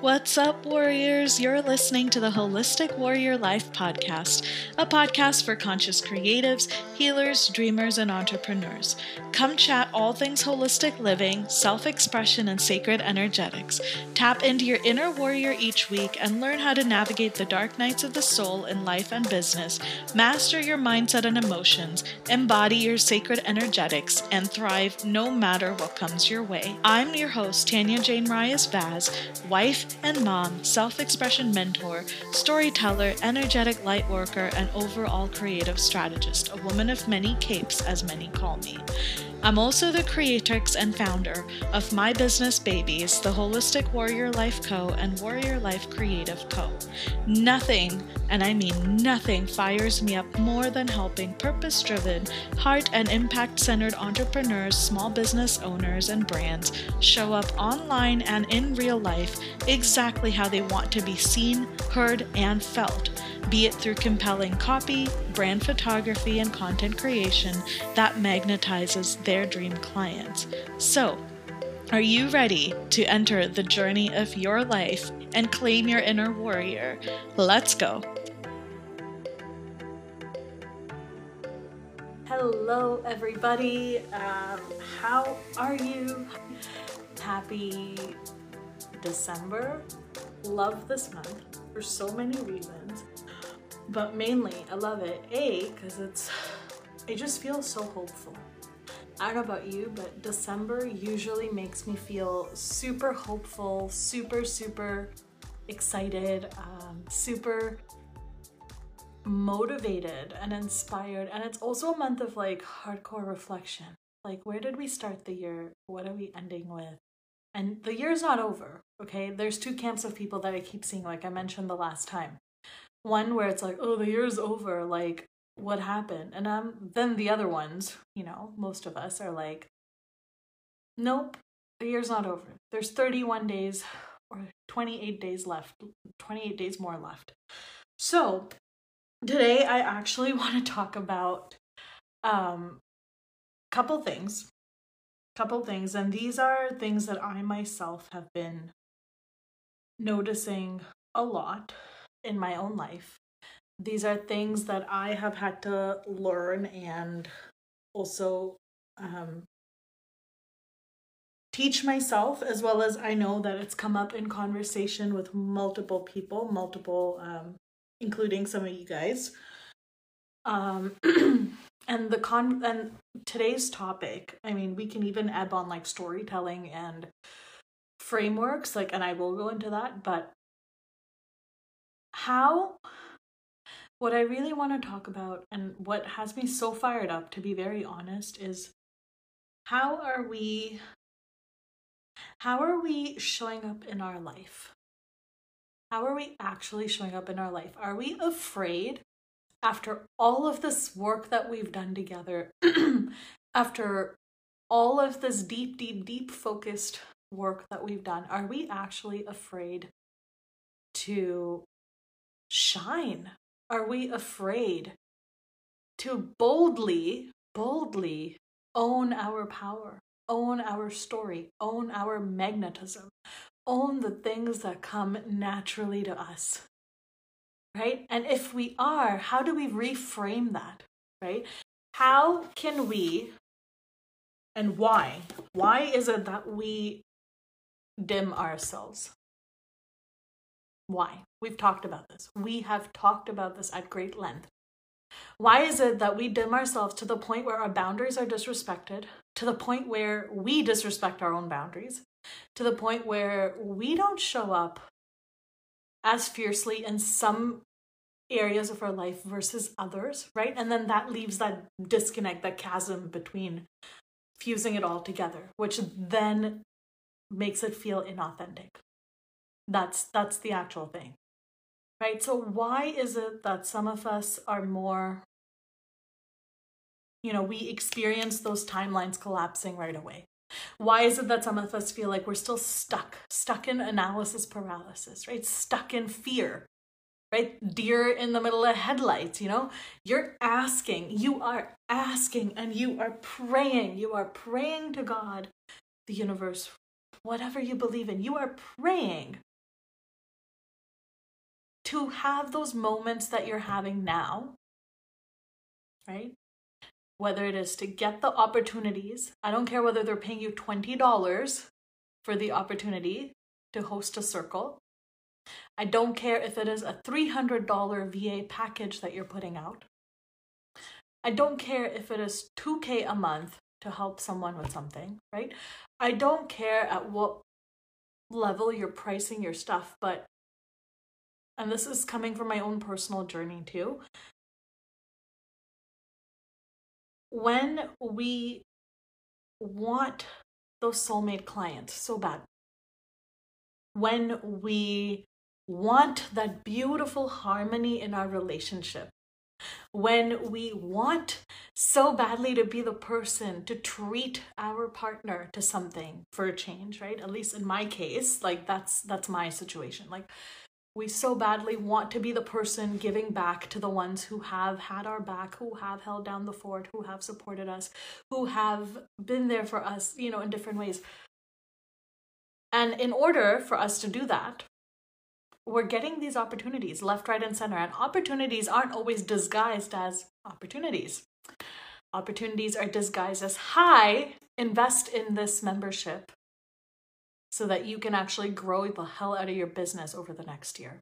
What's up, warriors? You're listening to the Holistic Warrior Life podcast, a podcast for conscious creatives, healers, dreamers, and entrepreneurs. Come chat all things holistic living, self expression, and sacred energetics. Tap into your inner warrior each week and learn how to navigate the dark nights of the soul in life and business, master your mindset and emotions, embody your sacred energetics, and thrive no matter what comes your way. I'm your host, Tanya Jane Reyes Vaz, wife and mom, self expression mentor, storyteller, energetic light worker, and overall creative strategist, a woman of many capes, as many call me. I'm also the creatrix and founder of My Business Babies, the Holistic Warrior Life Co. and Warrior Life Creative Co. Nothing, and I mean nothing, fires me up more than helping purpose driven, heart and impact centered entrepreneurs, small business owners, and brands show up online and in real life exactly how they want to be seen, heard, and felt be it through compelling copy, brand photography, and content creation that magnetizes their dream clients. So, are you ready to enter the journey of your life and claim your inner warrior? Let's go. Hello, everybody. Um, how are you? Happy December. Love this month for so many reasons but mainly I love it. A, because it's, it just feels so hopeful. I don't know about you, but December usually makes me feel super hopeful, super, super excited, um, super motivated and inspired. And it's also a month of like hardcore reflection. Like, where did we start the year? What are we ending with? And the year's not over, okay? There's two camps of people that I keep seeing, like I mentioned the last time one where it's like, oh, the year's over, like what happened? And um then the other ones, you know, most of us are like, nope, the year's not over. There's 31 days or 28 days left, 28 days more left. So today I actually want to talk about um couple things couple things and these are things that I myself have been noticing a lot in my own life. These are things that I have had to learn and also um, teach myself, as well as I know that it's come up in conversation with multiple people, multiple, um, including some of you guys. Um, and the con and today's topic, I mean, we can even ebb on like storytelling and frameworks, like, and I will go into that, but how what I really want to talk about and what has me so fired up, to be very honest, is how are we how are we showing up in our life? How are we actually showing up in our life? Are we afraid after all of this work that we've done together, after all of this deep, deep, deep focused work that we've done, are we actually afraid to shine? Are we afraid to boldly, boldly own our power, own our story, own our magnetism, own the things that come naturally to us? Right? And if we are, how do we reframe that? Right? How can we and why? Why is it that we dim ourselves? Why? We've talked about this. We have talked about this at great length. Why is it that we dim ourselves to the point where our boundaries are disrespected, to the point where we disrespect our own boundaries, to the point where we don't show up as fiercely in some areas of our life versus others, right? And then that leaves that disconnect, that chasm between fusing it all together, which then makes it feel inauthentic. That's that's the actual thing. Right? So why is it that some of us are more you know, we experience those timelines collapsing right away? Why is it that some of us feel like we're still stuck, stuck in analysis paralysis, right? Stuck in fear, right? Deer in the middle of headlights, you know? You're asking, you are asking, and you are praying. You are praying to God, the universe, whatever you believe in. You are praying to have those moments that you're having now, right? Whether it is to get the opportunities, I don't care whether they're paying you $20 for the opportunity to host a circle. I don't care if it is a $300 VA package that you're putting out. I don't care if it is 2K a month to help someone with something, right? I don't care at what level you're pricing your stuff, but, and this is coming from my own personal journey too. When we want those soulmate clients so bad, when we want that beautiful harmony in our relationship, when we want so badly to be the person to treat our partner to something for a change right? At least in my case like that's that's my situation. Like we so badly want to be the person giving back to the ones who have had our back who have held down the fort who have supported us who have been there for us you know in different ways and in order for us to do that we're getting these opportunities left, right, and center. And opportunities aren't always disguised as opportunities. Opportunities are disguised as hi, invest in this membership so that you can actually grow the hell out of your business over the next year.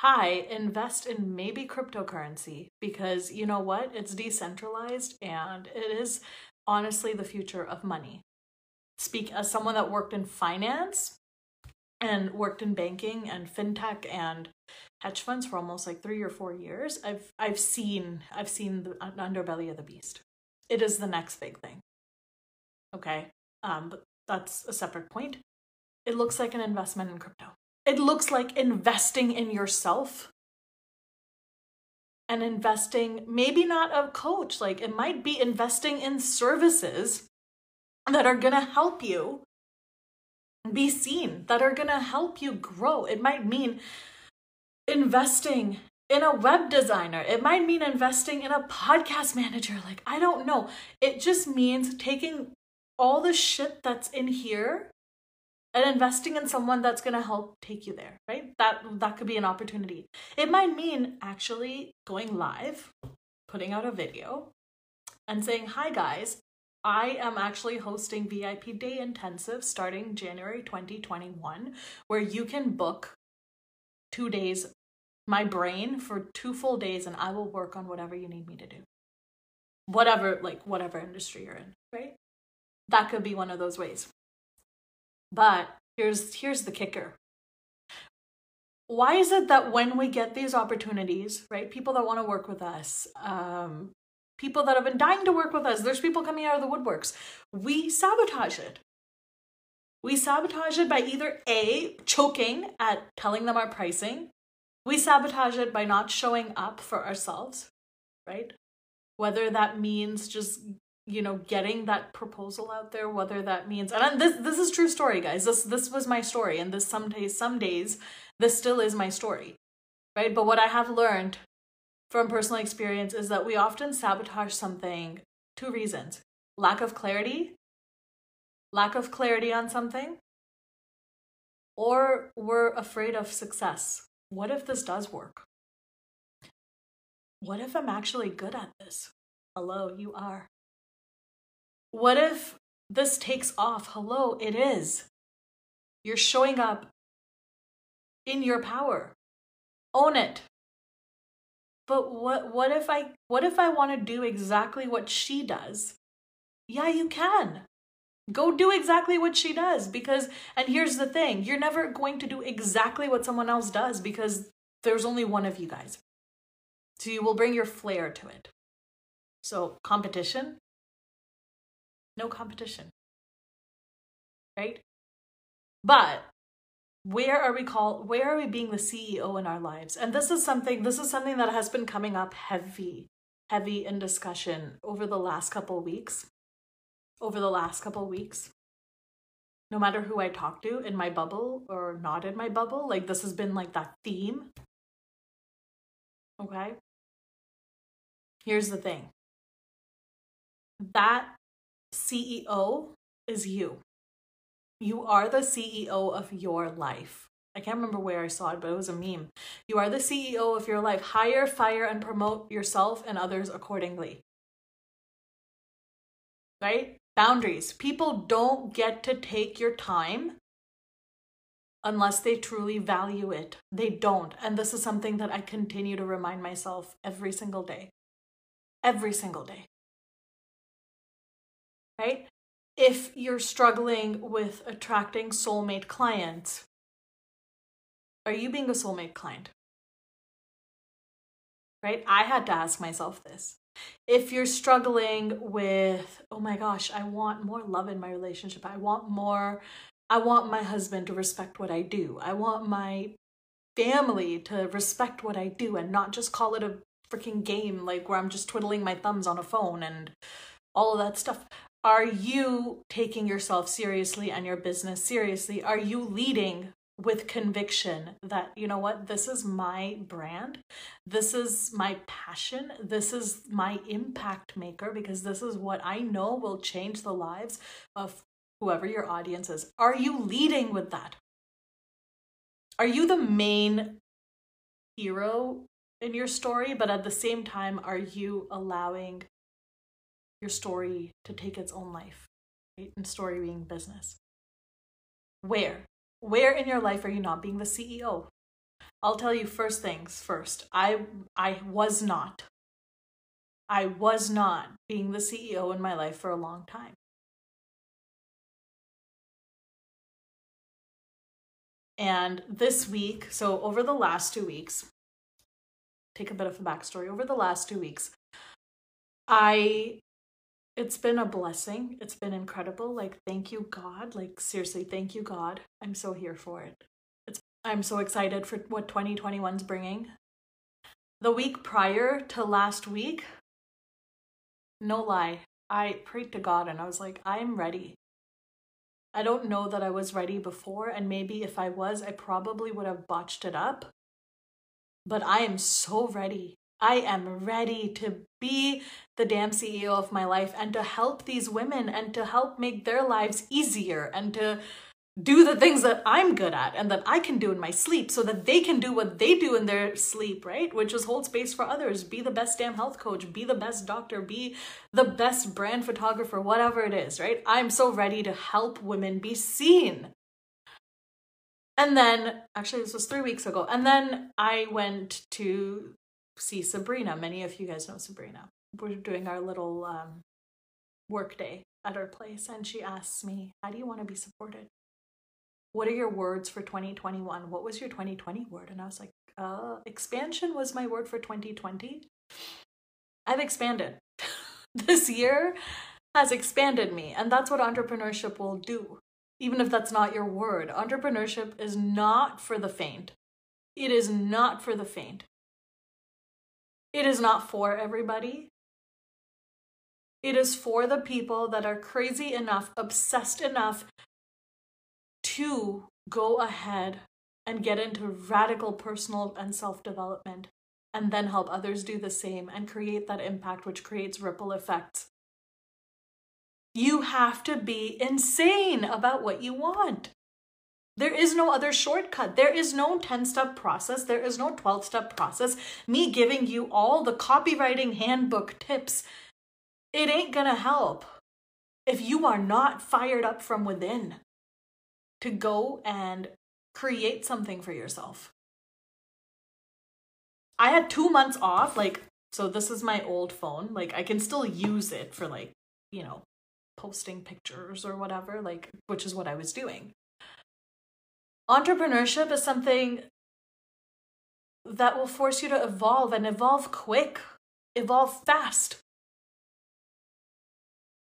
Hi, invest in maybe cryptocurrency because you know what? It's decentralized and it is honestly the future of money. Speak as someone that worked in finance, and worked in banking and fintech and hedge funds for almost like three or four years i've i've seen i've seen the underbelly of the beast it is the next big thing okay um but that's a separate point it looks like an investment in crypto it looks like investing in yourself and investing maybe not a coach like it might be investing in services that are going to help you be seen, that are going to help you grow. It might mean investing in a web designer. It might mean investing in a podcast manager. Like, I don't know. It just means taking all the shit that's in here and investing in someone that's going to help take you there, right? That that could be an opportunity. It might mean actually going live, putting out a video and saying, "Hi guys, I am actually hosting VIP Day Intensive starting January 2021, where you can book two days, my brain for two full days, and I will work on whatever you need me to do. Whatever, like, whatever industry you're in, right? That could be one of those ways. But here's here's the kicker why is it that when we get these opportunities right people that want to work with us um, people that have been dying to work with us. There's people coming out of the woodworks. We sabotage it. We sabotage it by either A, choking at telling them our pricing. We sabotage it by not showing up for ourselves, right? Whether that means just you know getting that proposal out there whether that means and this this is true story guys. This this was my story and this some days some days this still is my story right? But what i have learned from personal experience is that we often sabotage something two reasons. Lack of clarity lack of clarity on something or we're afraid of success. What if this does work? What if i'm actually good at this? Hello you are what if this takes off hello it is you're showing up in your power own it but what what if I what if I want to do exactly what she does? Yeah, you can. Go do exactly what she does because and here's the thing, you're never going to do exactly what someone else does because there's only one of you guys. So you will bring your flair to it. So competition? No competition. Right? But where are we called where are we being the ceo in our lives? And this is something this is something that has been coming up heavy heavy in discussion over the last couple weeks. Over the last couple weeks. No matter who i talk to in my bubble or not in my bubble like this has been like that theme. Okay? Here's the thing. That ceo is you you are the CEO of your life. I can't remember where I saw it, but it was a meme. You are the CEO of your life. Hire, fire, and promote yourself and others accordingly. Right? Boundaries. People don't get to take your time unless they truly value it. They don't. And this is something that I continue to remind myself every single day. Every single day. Right? If you're struggling with attracting soulmate clients, are you being a soulmate client? Right? I had to ask myself this. If you're struggling with, oh my gosh, I want more love in my relationship, I want more, I want my husband to respect what I do, I want my family to respect what I do and not just call it a freaking game like where I'm just twiddling my thumbs on a phone and all of that stuff. Are you taking yourself seriously and your business seriously? Are you leading with conviction that, you know what, this is my brand, this is my passion, this is my impact maker, because this is what I know will change the lives of whoever your audience is. Are you leading with that? Are you the main hero in your story, but at the same time, are you allowing your story to take its own life? Right? And story being business. Where? Where in your life are you not being the CEO? I'll tell you first things first. I I was not. I was not being the CEO in my life for a long time. And this week, so over the last two weeks, take a bit of a backstory. Over the last two weeks, I it's been a blessing. It's been incredible. Like, thank you, God. Like, seriously, thank you, God. I'm so here for it. It's, I'm so excited for what 2021's bringing. The week prior to last week, no lie, I prayed to God and I was like, I'm ready. I don't know that I was ready before, and maybe if I was, I probably would have botched it up. But I am so ready. I am ready to be the damn CEO of my life and to help these women and to help make their lives easier and to do the things that I'm good at and that I can do in my sleep so that they can do what they do in their sleep, right? Which is hold space for others, be the best damn health coach, be the best doctor, be the best brand photographer, whatever it is, right? I'm so ready to help women be seen. And then, actually, this was three weeks ago. And then I went to see Sabrina. Many of you guys know Sabrina. We're doing our little um, work day at our place, and she asks me, How do you want to be supported? What are your words for 2021? What was your 2020 word? And I was like, uh, Expansion was my word for 2020. I've expanded. this year has expanded me, and that's what entrepreneurship will do. Even if that's not your word, entrepreneurship is not for the faint. It is not for the faint. It is not for everybody. It is for the people that are crazy enough, obsessed enough to go ahead and get into radical personal and self development and then help others do the same and create that impact, which creates ripple effects. You have to be insane about what you want. There is no other shortcut. There is no 10 step process. There is no 12 step process. Me giving you all the copywriting handbook tips, it ain't gonna help if you are not fired up from within to go and create something for yourself. I had two months off, like, so this is my old phone. Like, I can still use it for, like, you know, posting pictures or whatever, like, which is what I was doing entrepreneurship is something that will force you to evolve and evolve quick, evolve fast.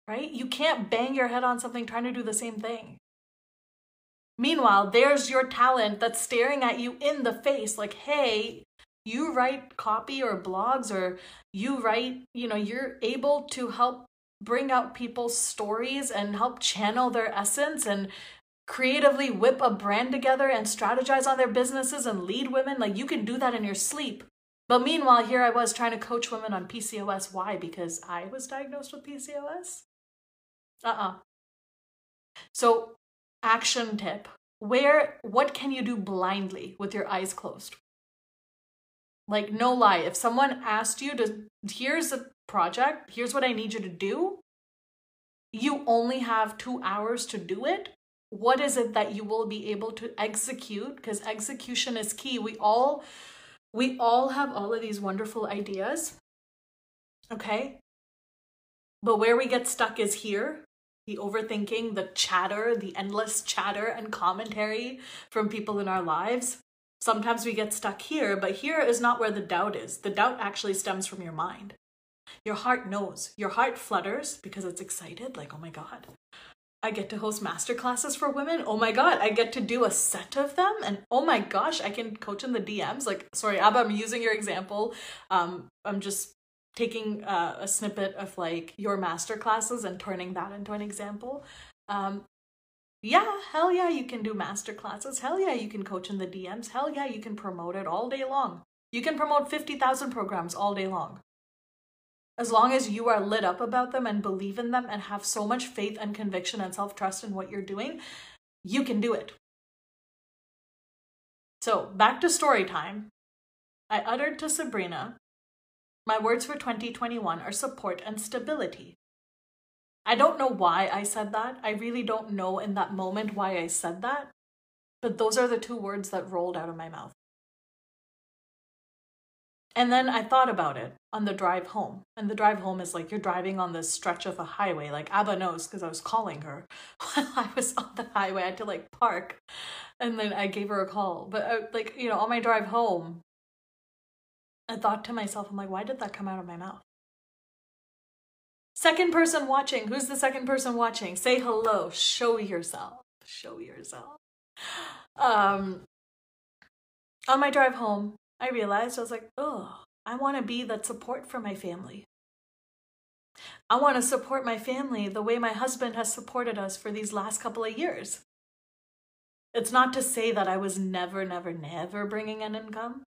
Right? You can't bang your head on something trying to do the same thing. Meanwhile, there's your talent that's staring at you in the face like, hey, you write copy or blogs or you write, you know, you're able to help bring out people's stories and help channel their essence and creatively whip a brand together and strategize on their businesses and lead women. Like you can do that in your sleep. But meanwhile, here I was trying to coach women on PCOS. Why? Because I was diagnosed with PCOS? Uh uh So, action tip where what can you do blindly with your eyes closed? Like no lie, if someone asked you to here's a project, here's what I need you to do, you only have 2 hours to do it. What is it that you will be able to execute because execution is key. We all we all have all of these wonderful ideas. Okay? But where we get stuck is here the overthinking, the chatter, the endless chatter and commentary from people in our lives. Sometimes we get stuck here, but here is not where the doubt is. The doubt actually stems from your mind. Your heart knows. Your heart flutters because it's excited, like, oh my God, I get to host master classes for women. Oh my God, I get to do a set of them. And oh my gosh, I can coach in the DMs. Like, sorry, Abba, I'm using your example. Um, I'm just taking uh, a snippet of like your master classes and turning that into an example um, yeah hell yeah you can do master classes hell yeah you can coach in the dms hell yeah you can promote it all day long you can promote 50000 programs all day long as long as you are lit up about them and believe in them and have so much faith and conviction and self-trust in what you're doing you can do it so back to story time i uttered to sabrina my words for 2021 are support and stability. I don't know why I said that. I really don't know in that moment why I said that. But those are the two words that rolled out of my mouth. And then I thought about it on the drive home. And the drive home is like you're driving on this stretch of a highway. Like Abba knows because I was calling her while I was on the highway. I had to like park. And then I gave her a call. But uh, like, you know, on my drive home, I thought to myself, I'm like, why did that come out of my mouth? Second person watching. Who's the second person watching? Say hello. Show yourself. Show yourself. Um, on my drive home, I realized I was like, oh, I want to be that support for my family. I want to support my family the way my husband has supported us for these last couple of years. It's not to say that I was never, never, never bringing an income.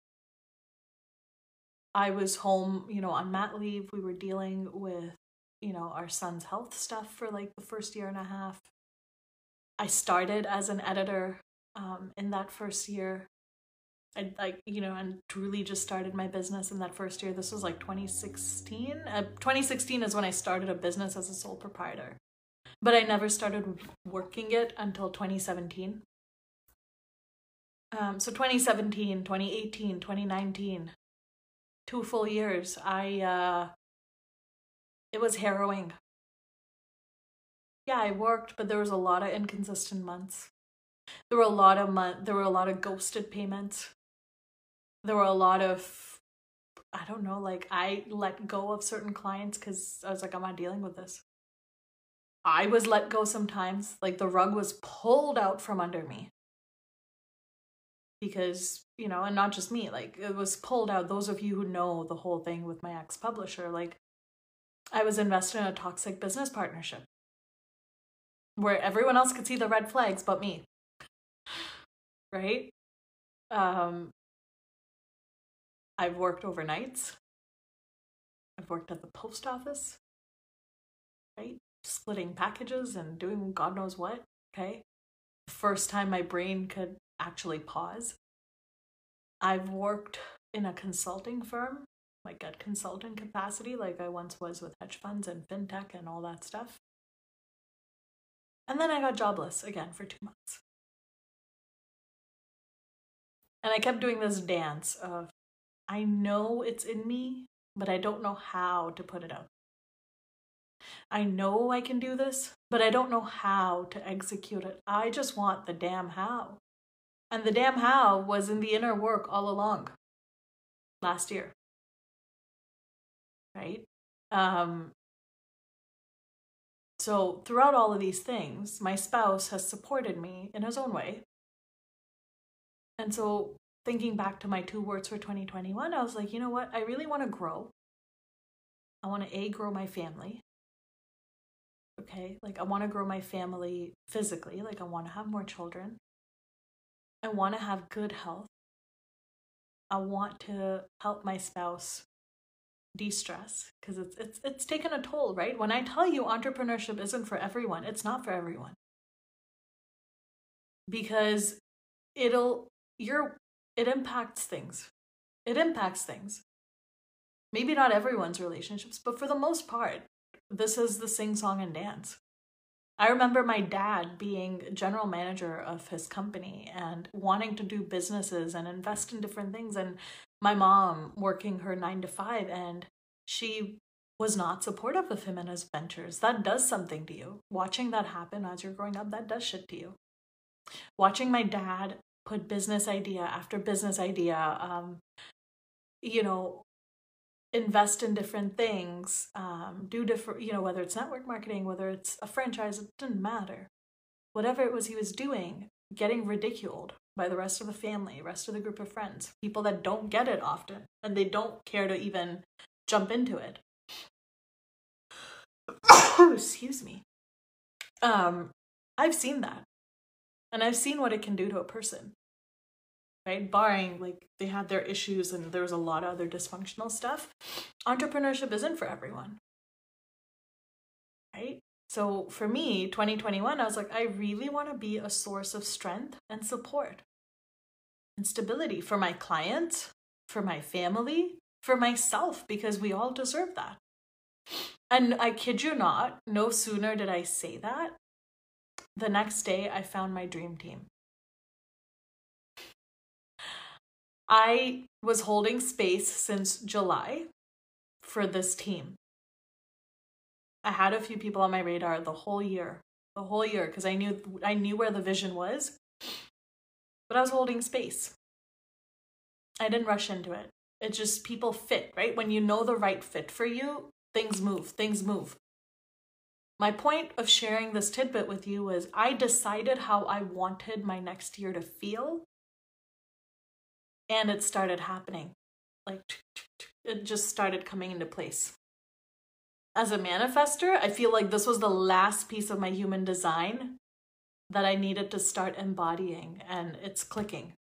I was home, you know, on mat leave. We were dealing with, you know, our son's health stuff for like the first year and a half. I started as an editor um, in that first year. I like, you know, and truly just started my business in that first year. This was like 2016. Uh, 2016 is when I started a business as a sole proprietor. But I never started working it until 2017. Um, so 2017, 2018, 2019, two full years. I uh it was harrowing. Yeah, I worked, but there was a lot of inconsistent months. There were a lot of month there were a lot of ghosted payments. There were a lot of I don't know, like I let go of certain clients cuz I was like I'm not dealing with this. I was let go sometimes, like the rug was pulled out from under me. Because you know and not just me like it was pulled out. Those of you who know the whole thing with my ex publisher like i was invested in a toxic business partnership. Where everyone else could see the red flags but me. Right? Um i've worked overnights i've worked at the post office right splitting packages and doing god knows what okay first time my brain could actually pause. I've worked in a consulting firm, like at consultant capacity, like I once was with hedge funds and fintech and all that stuff. And then I got jobless again for two months. And I kept doing this dance of, I know it's in me, but I don't know how to put it out. I know I can do this, but I don't know how to execute it. I just want the damn how. And the damn how was in the inner work all along last year. Right? Um, so, throughout all of these things, my spouse has supported me in his own way. And so, thinking back to my two words for 2021, I was like, you know what? I really want to grow. I want to A, grow my family. Okay. Like, I want to grow my family physically. Like, I want to have more children. I want to have good health. I want to help my spouse de-stress because it's it's it's taken a toll, right? When I tell you entrepreneurship isn't for everyone, it's not for everyone. because it'll you're it impacts things. It impacts things. Maybe not everyone's relationships, but for the most part, this is the sing song and dance. I remember my dad being general manager of his company and wanting to do businesses and invest in different things and my mom working her 9 to 5 and she was not supportive of him and his ventures. That does something to you. Watching that happen as you're growing up, that does shit to you. Watching my dad put business idea after business idea, um, you know, invest in different things, um, do different, you know, whether it's network marketing, whether it's a franchise, it didn't matter. Whatever it was he was doing, getting ridiculed by the rest of the family, rest of the group of friends, people that don't get it often and they don't care to even jump into it. Excuse me. Um, I've seen that. And I've seen what it can do to a person. Right? Barring like they had their issues and there was a lot of other dysfunctional stuff. Entrepreneurship isn't for everyone. Right? So for me, 2021, I was like, I really want to be a source of strength and support and stability for my clients, for my family, for myself, because we all deserve that. And I kid you not, no sooner did I say that, the next day I found my dream team. I was holding space since July for this team. I had a few people on my radar the whole year, the whole year because I knew I knew where the vision was. But I was holding space. I didn't rush into it. It just people fit, right? When you know the right fit for you, things move, things move. My point of sharing this tidbit with you was I decided how I wanted my next year to feel. And it started happening. Like, it just started coming into place. As a manifester, I feel like this was the last piece of my human design that I needed to start embodying, and it's clicking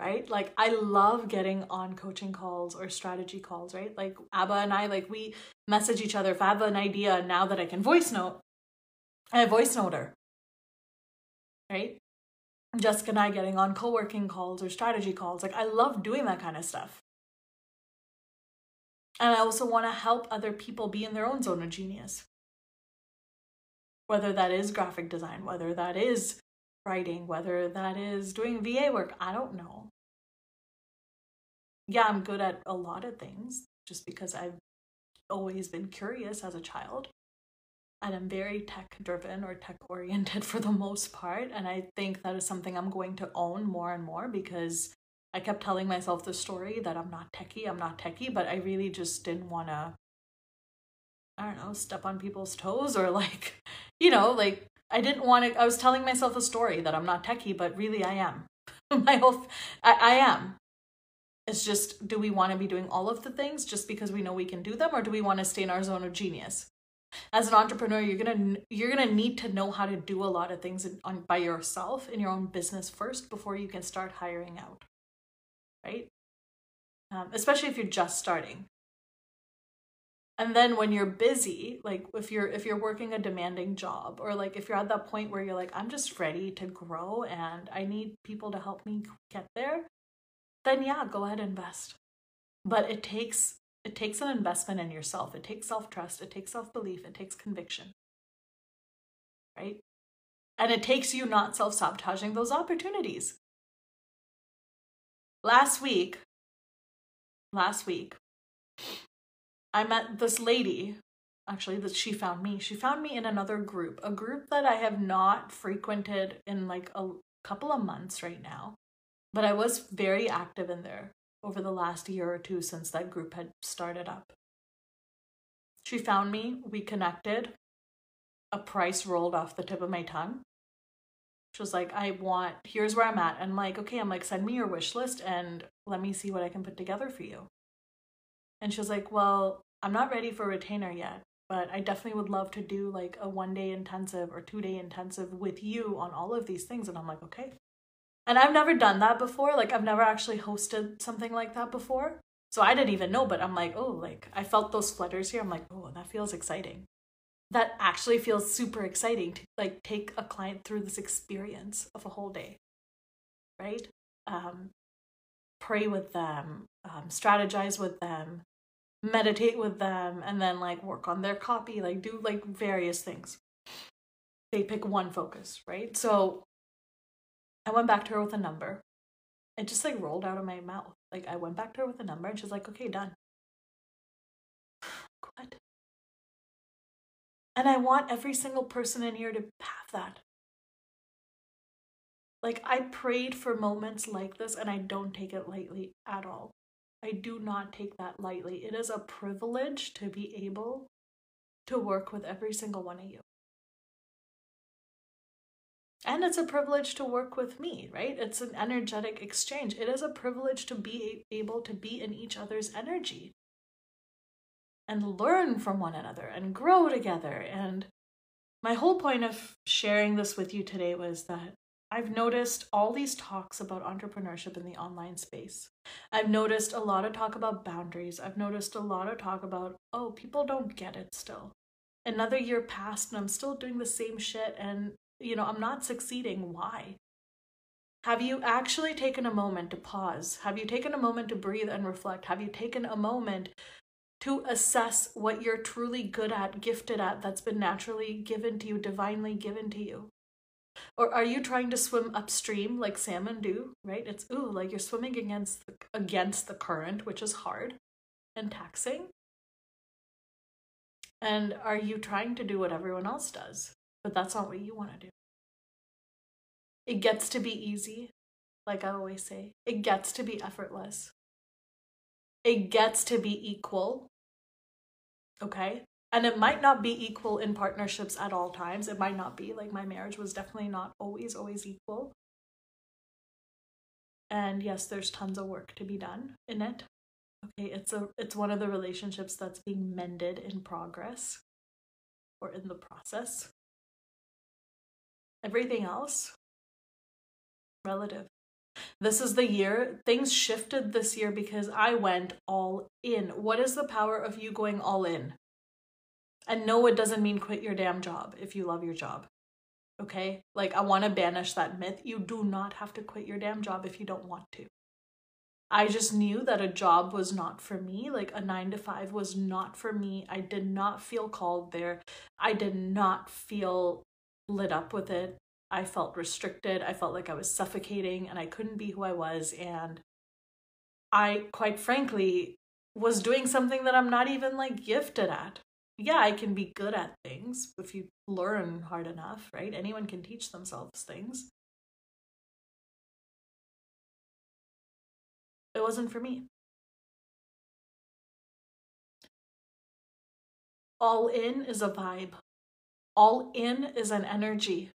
right? Like I love getting on coaching calls or strategy calls, right? Like Abba and I, like we message each other. If I have an idea now that I can voice note, I voice note her, right? Jessica and I getting on co-working calls or strategy calls. Like I love doing that kind of stuff. And I also want to help other people be in their own zone of genius. Whether that is graphic design, whether that is writing, whether that is doing VA work, I don't know. Yeah, I'm good at a lot of things just because I've always been curious as a child. And I'm very tech driven or tech oriented for the most part. And I think that is something I'm going to own more and more because I kept telling myself the story that I'm not techie, I'm not techie, but I really just didn't want to, I don't know, step on people's toes or like, you know, like I didn't want to, I was telling myself a story that I'm not techie, but really I am. My whole, I, I am. It's just, do we want to be doing all of the things just because we know we can do them, or do we want to stay in our zone of genius? As an entrepreneur, you're gonna you're gonna need to know how to do a lot of things in, on by yourself in your own business first before you can start hiring out, right? Um, especially if you're just starting and then when you're busy like if you're if you're working a demanding job or like if you're at that point where you're like i'm just ready to grow and i need people to help me get there then yeah go ahead and invest. But it takes it takes an investment in yourself. It takes self-trust. It takes self-belief. It takes conviction. Right? And it takes you not self-sabotaging those opportunities. Last week last week I met this lady, actually, that she found me. She found me in another group, a group that I have not frequented in like a couple of months right now. But I was very active in there over the last year or two since that group had started up. She found me, we connected, a price rolled off the tip of my tongue. She was like, I want, here's where I'm at. And I'm like, okay, I'm like, send me your wish list and let me see what I can put together for you. And she was like, Well, I'm not ready for retainer yet, but I definitely would love to do like a one day intensive or two day intensive with you on all of these things. And I'm like, Okay. And I've never done that before. Like, I've never actually hosted something like that before. So I didn't even know, but I'm like, Oh, like I felt those flutters here. I'm like, Oh, that feels exciting. that actually feels super exciting to like take a client through this experience of a whole day right um, pray with them um, strategize with them meditate with them and then like work on their copy like do like various things. They pick one focus right? So i went back to her with a number. It just like rolled out of my mouth. Like i went back to her with a number and she's like okay done. What? And I want every single person in here to have that. Like, I prayed for moments like this, and I don't take it lightly at all. I do not take that lightly. It is a privilege to be able to work with every single one of you. And it's a privilege to work with me, right? It's an energetic exchange. It is a privilege to be able to be in each other's energy and learn from one another and grow together. And my whole point of sharing this with you today was that I've noticed all these talks about entrepreneurship in the online space. I've noticed a lot of talk about boundaries. I've noticed a lot of talk about, oh, people don't get it still. Another year passed and I'm still doing the same shit and, you know, I'm not succeeding. Why? Have you actually taken a moment to pause? Have you taken a moment to breathe and reflect? Have you taken a moment to assess what you're truly good at, gifted at, that's been naturally given to you, divinely given to you? Or are you trying to swim upstream like salmon do, right? It's ooh, like you're swimming against the, against the current, which is hard and taxing. And are you trying to do what everyone else does? But that's not what you want to do. It gets to be easy, like I always say. It gets to be effortless. It gets to be equal Okay. And it might not be equal in partnerships at all times. It might not be. Like my marriage was definitely not always, always equal. And yes, there's tons of work to be done in it. Okay, it's a it's one of the relationships that's being mended in progress or in the process. Everything else relative. This is the year things shifted this year because I went all in. What is the power of you going all in? And no, it doesn't mean quit your damn job if you love your job. Okay? Like, I want to banish that myth. You do not have to quit your damn job if you don't want to. I just knew that a job was not for me. Like, a nine to five was not for me. I did not feel called there. I did not feel lit up with it. I felt restricted. I felt like I was suffocating and I couldn't be who I was. And I, quite frankly, was doing something that I'm not even like gifted at. Yeah, I can be good at things if you learn hard enough, right? Anyone can teach themselves things. It wasn't for me. All in is a vibe. All in is an energy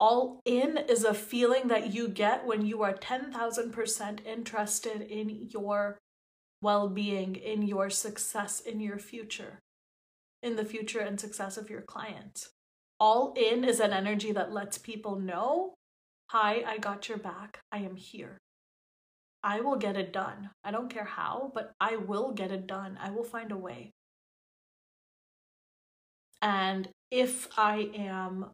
all in is a feeling that you get when you are 10,000% interested in your well being, in your success, in your future, in the future and success of your clients. All in is an energy that lets people know Hi, I got your back. I am here. I will get it done. I don't care how, but I will get it done. I will find a way. And if I am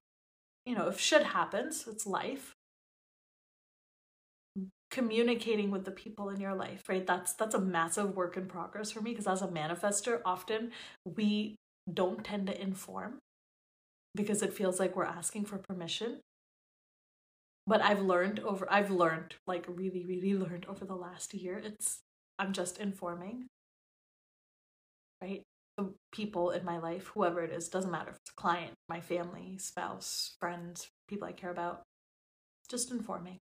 you know, if shit happens, it's life. Communicating with the people in your life, right? That's that's a massive work in progress for me because as a manifester, often we don't tend to inform because it feels like we're asking for permission. But I've learned over I've learned like really really learned over the last year. It's I'm just informing. Right? the people in my life, whoever it is, doesn't matter if it's a client, my family, spouse, friends, people I care about, just informing.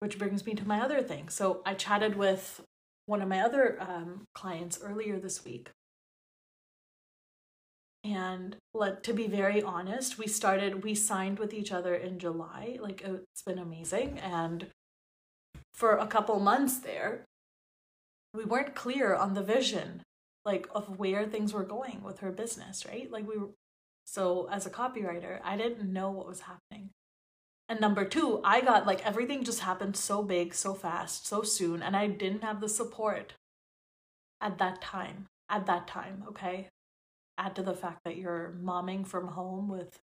Which brings me to my other thing. So I chatted with one of my other um, clients earlier this week. And let, to be very honest, we started, we signed with each other in July. Like it's been amazing. And for a couple months there, we weren't clear on the vision like of where things were going with her business, right? Like we were so as a copywriter, I didn't know what was happening. And number two, I got like everything just happened so big, so fast, so soon, and I didn't have the support at that time. At that time, okay? Add to the fact that you're momming from home with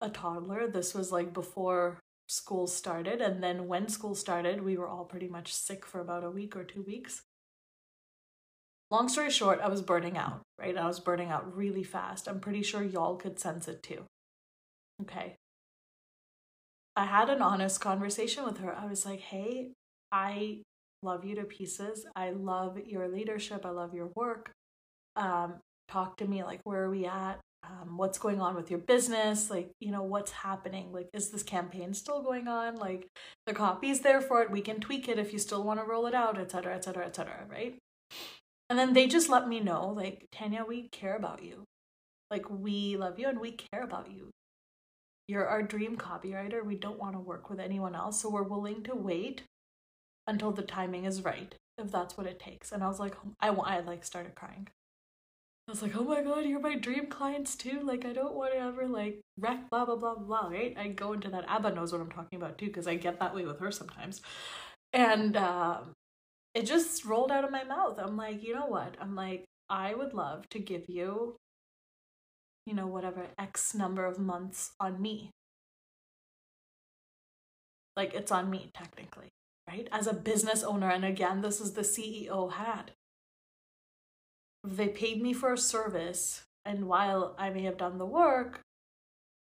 a toddler. This was like before school started. And then when school started, we were all pretty much sick for about a week or two weeks. Long story short, I was burning out, right? I was burning out really fast. I'm pretty sure y'all could sense it too. Okay. I had an honest conversation with her. I was like, hey, I love you to pieces. I love your leadership. I love your work. Um, talk to me like, where are we at? um, what's going on with your business? Like you know what's happening? Like is this campaign still going on? Like the copy's there for it. We can tweak it if you still want to roll it out etc etc etc right? And then they just let me know like tanya we care about you. Like we love you and we care about you. You're our dream copywriter. We don't want to work with anyone else so we're willing to wait until the timing is right if that's what it takes. And i was like i, I like started crying I was like, oh my god, you're my dream clients too. Like, I don't want to ever like wreck blah blah blah blah. Right? I go into that. Abba knows what I'm talking about too, because I get that way with her sometimes. And uh, it just rolled out of my mouth. I'm like, you know what? I'm like, I would love to give you, you know, whatever X number of months on me. Like, it's on me technically, right? As a business owner, and again, this is the CEO hat they paid me for a service and while i may have done the work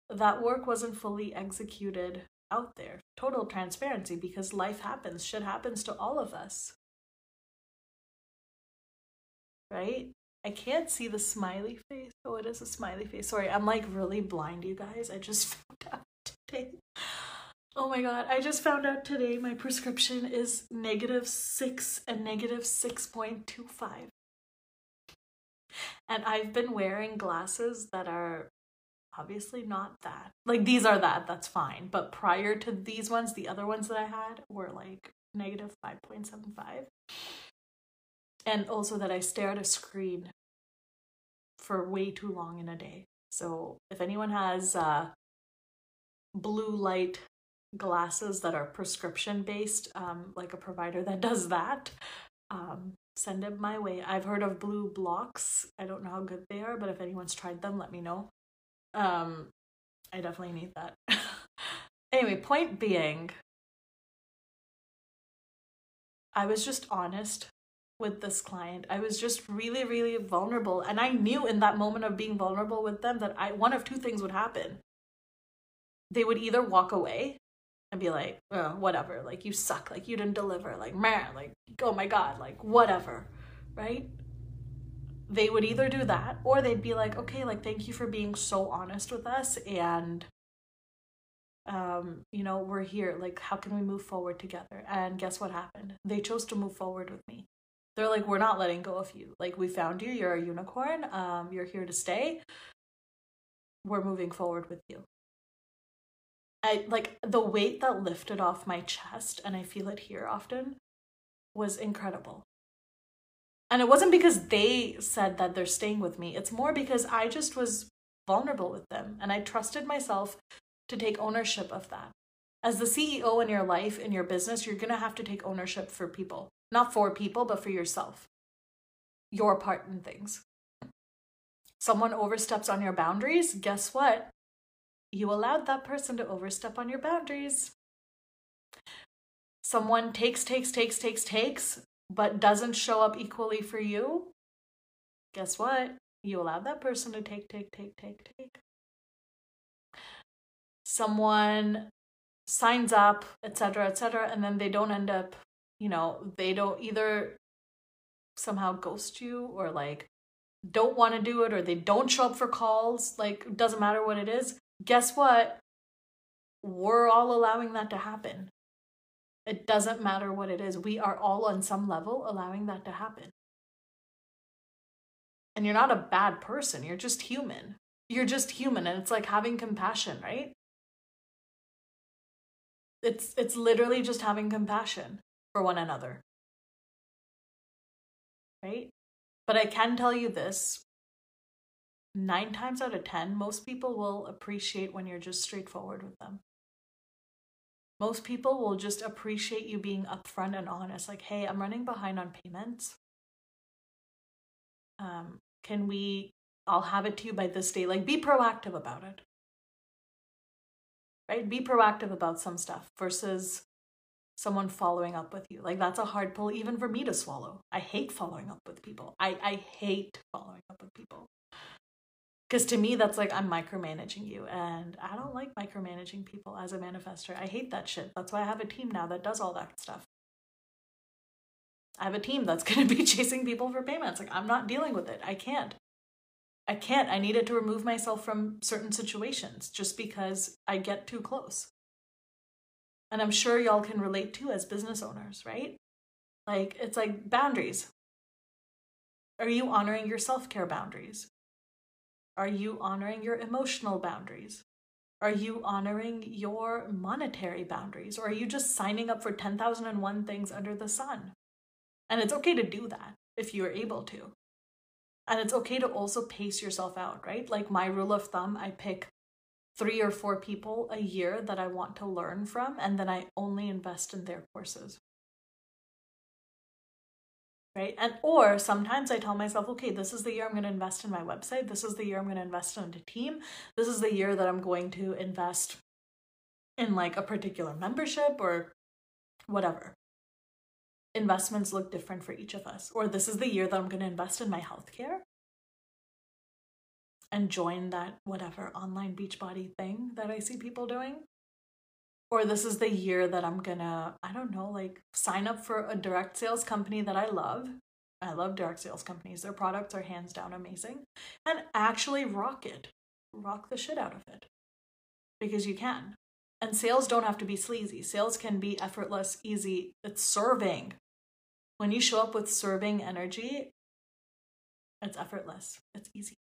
that work wasn't fully executed out there. Total transparency because life happens. Shit happens to all of us. Right? I can't see the smiley face. Oh it is a smiley face. Sorry i'm like really blind you guys. I just found out today. Oh my god, I just found out today my prescription is negative 6 and negative 6.25 and I've been wearing glasses that are obviously not that. Like these are that, that's fine. But prior to these ones, the other ones that I had were like negative 5.75. And also that I stare at a screen for way too long in a day. So if anyone has uh, blue light glasses that are prescription based, um, like a provider that does that, um, send it my way. I've heard of BluBlox. I don't know how good they are, but if anyone's tried them, let me know. Um, I definitely need that. anyway, point being, I was just honest with this client. I was just really, really vulnerable. And I knew in that moment of being vulnerable with them that I one of two things would happen. They would either walk away and be like, oh, whatever, like you suck, like you didn't deliver, like man, like oh my god, like whatever, right? They would either do that or they'd be like, okay, like thank you for being so honest with us and um, you know, we're here. Like, how can we move forward together? And guess what happened? They chose to move forward with me. They're like, we're not letting go of you. Like, we found you. You're a unicorn. Um, you're here to stay. We're moving forward with you. I like the weight that lifted off my chest, and I feel it here often, was incredible. And it wasn't because they said that they're staying with me, it's more because I just was vulnerable with them and I trusted myself to take ownership of that. As the CEO in your life, in your business, you're to have to take ownership for people, not for people, but for yourself, your part in things. Someone oversteps on your boundaries, guess what? You allowed that person to overstep on your boundaries. Someone takes, takes, takes, takes, takes, but doesn't show up equally for you. Guess what? You allowed that person to take, take, take, take, take. Someone signs up, etc., etc., and then they don't end up, you know, they don't either somehow ghost you or like don't want to do it or they don't show up for calls like doesn't matter what it is guess what? We're all allowing that to happen. It doesn't matter what it is. We are all on some level allowing that to happen. And you're not a bad person, you're just human. You're just human and it's like having compassion, right? It's it's literally just having compassion for one another. Right? But I can tell you this nine times out of ten, most people will appreciate when you're just straightforward with them. Most people will just appreciate you being upfront and honest, like, hey, I'm running behind on payments. Um, can we I'll have it to you by this day. Like, be proactive about it. Right? Be proactive about some stuff versus someone following up with you. Like, that's a hard pull even for me to swallow. I hate following up with people. I, I hate following up with people. Because to me, that's like I'm micromanaging you. And I don't like micromanaging people as a manifester. I hate that shit. That's why I have a team now that does all that stuff. I have a team that's going to be chasing people for payments. Like, I'm not dealing with it. I can't. I can't. I needed to remove myself from certain situations just because I get too close. And I'm sure y'all can relate to as business owners, right? Like, it's like boundaries. Are you honoring your self care boundaries? Are you honoring your emotional boundaries? Are you honoring your monetary boundaries? Or are you just signing up for 10,001 things under the sun? And it's okay to do that if you're able to. And it's okay to also pace yourself out, right? Like my rule of thumb, I pick three or four people a year that I want to learn from, and then I only invest in their courses. Right? And or sometimes I tell myself, okay, this is the year I'm going to invest in my website. This is the year I'm going to invest in a team. This is the year that I'm going to invest in like a particular membership or whatever investments look different for each of us. Or this is the year that I'm going to invest in my healthcare and join that whatever online Beachbody thing that I see people doing. Or this is the year that I'm gonna, I don't know, like sign up for a direct sales company that I love. I love direct sales companies. Their products are hands down amazing. And actually rock it. Rock the shit out of it. Because you can. And sales don't have to be sleazy. Sales can be effortless, easy. It's serving. When you show up with serving energy, it's effortless. It's easy.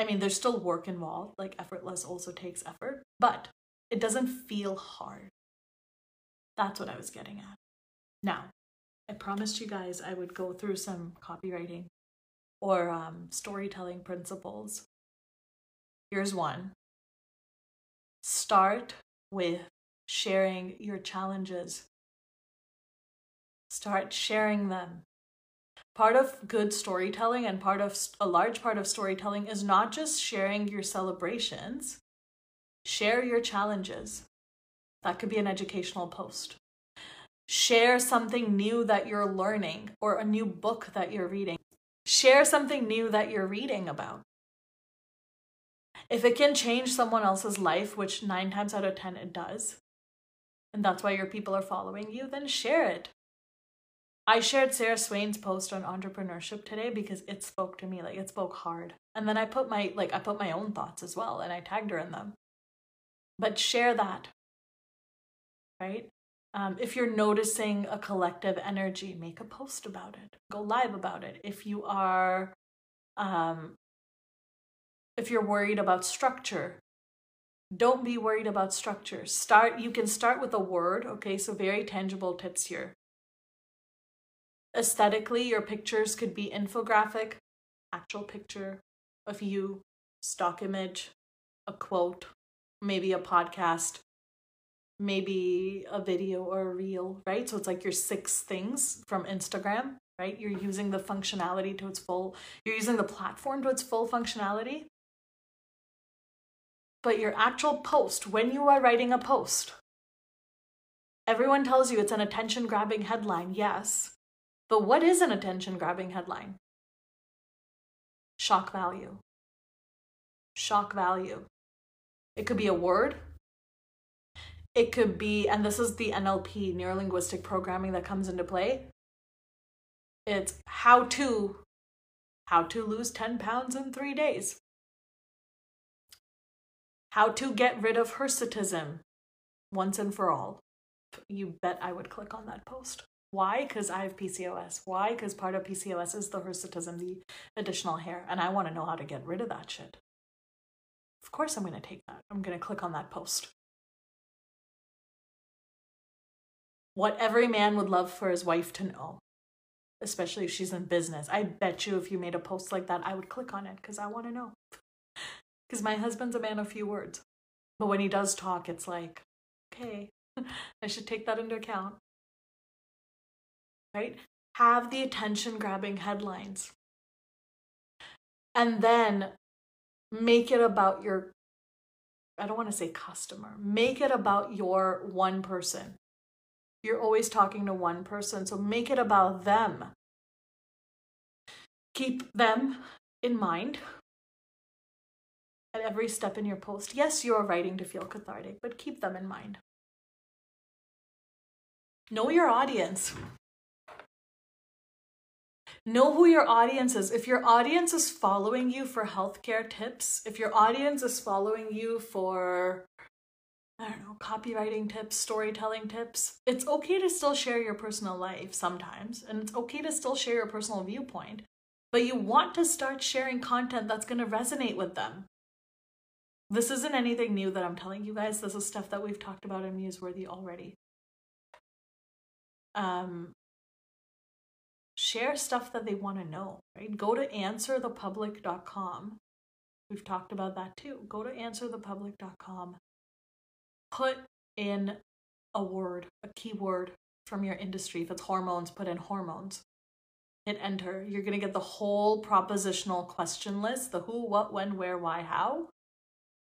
I mean, there's still work involved, like effortless also takes effort, but it doesn't feel hard. That's what I was getting at. Now, I promised you guys I would go through some copywriting or um, storytelling principles. Here's one start with sharing your challenges. Start sharing them. Part of good storytelling and part of a large part of storytelling is not just sharing your celebrations, share your challenges. That could be an educational post. Share something new that you're learning or a new book that you're reading. Share something new that you're reading about. If it can change someone else's life, which nine times out of 10 it does, and that's why your people are following you, then share it. I shared Sarah Swain's post on entrepreneurship today because it spoke to me, like it spoke hard. And then I put my like I put my own thoughts as well and I tagged her in them. But share that. Right? Um, if you're noticing a collective energy, make a post about it. Go live about it. If you are um, if you're worried about structure, don't be worried about structure. Start you can start with a word, okay? So very tangible tips here. Aesthetically, your pictures could be infographic, actual picture of you, stock image, a quote, maybe a podcast, maybe a video or a reel, right? So it's like your six things from Instagram, right? You're using the functionality to its full, you're using the platform to its full functionality. But your actual post, when you are writing a post, everyone tells you it's an attention grabbing headline, yes. But what is an attention grabbing headline? Shock value. Shock value. It could be a word. It could be, and this is the NLP, neuro linguistic programming, that comes into play. It's how to, how to lose 10 pounds in three days. How to get rid of hirsutism once and for all. You bet I would click on that post. Why? Because I have PCOS. Why? Because part of PCOS is the hirsutism, the additional hair, and I want to know how to get rid of that shit. Of course, I'm going to take that. I'm going to click on that post. What every man would love for his wife to know, especially if she's in business. I bet you if you made a post like that, I would click on it because I want to know. Because my husband's a man of few words. But when he does talk, it's like, okay, I should take that into account. Right? Have the attention grabbing headlines. and then make it about your I don't want to say customer. Make it about your one person. You're always talking to one person, so make it about them. Keep them in mind at every step in your post. Yes, you're writing to feel cathartic, but keep them in mind. Know your audience. Know who your audience is. If your audience is following you for healthcare tips, if your audience is following you for, I don't know, copywriting tips, storytelling tips, it's okay to still share your personal life sometimes, and it's okay to still share your personal viewpoint. But you want to start sharing content that's going to resonate with them. This isn't anything new that I'm telling you guys. This is stuff that we've talked about in Museworthy already. Um, share stuff that they want to know, right? Go to answerthepublic.com. We've talked about that too. Go to answerthepublic.com. Put in a word, a keyword from your industry. If it's hormones, put in hormones. Hit enter. You're going to get the whole propositional question list the who, what, when, where, why, how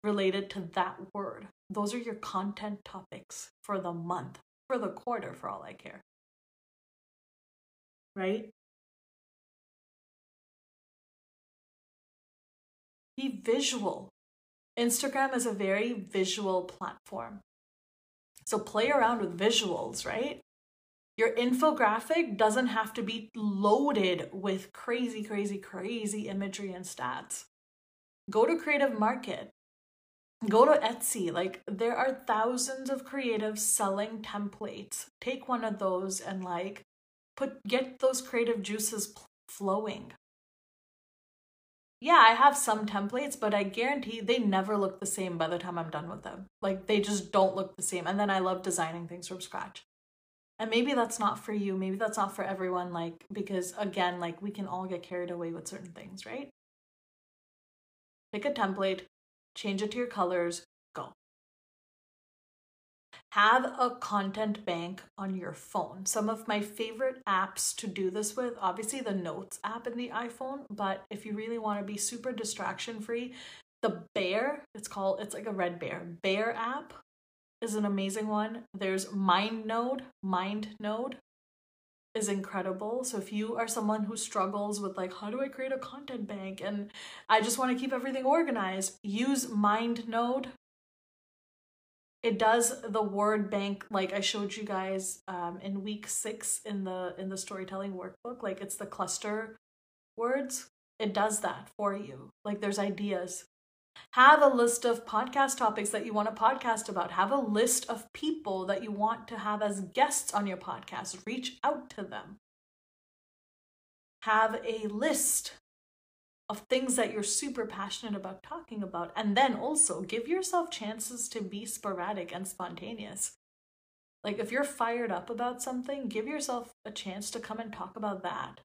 related to that word. Those are your content topics for the month, for the quarter, for all I care right? Be visual. Instagram is a very visual platform. So play around with visuals, right? Your infographic doesn't have to be loaded with crazy, crazy, crazy imagery and stats. Go to Creative Market. Go to Etsy. Like, there are thousands of creatives selling templates. Take one of those and, like, put get those creative juices flowing. Yeah, I have some templates, but I guarantee they never look the same by the time I'm done with them. Like they just don't look the same. And then I love designing things from scratch. And maybe that's not for you. Maybe that's not for everyone like because again, like we can all get carried away with certain things, right? Pick a template, change it to your colors. Have a content bank on your phone. Some of my favorite apps to do this with, obviously the Notes app in the iPhone, but if you really want to be super distraction free, the Bear, it's called, it's like a red bear. Bear app is an amazing one. There's MindNode, MindNode is incredible. So if you are someone who struggles with like how do I create a content bank and I just want to keep everything organized, use MindNode it does the word bank like i showed you guys um, in week six in the in the storytelling workbook like it's the cluster words. It does that for you. Like there's ideas. Have a list of podcast topics that you want to podcast about. Have a list of people that you want to have as guests on your podcast. Reach out to them. Have a list of things that you're super passionate about talking about. And then also give yourself chances to be sporadic and spontaneous. Like if you're fired up about something, give yourself a chance to come and talk about that.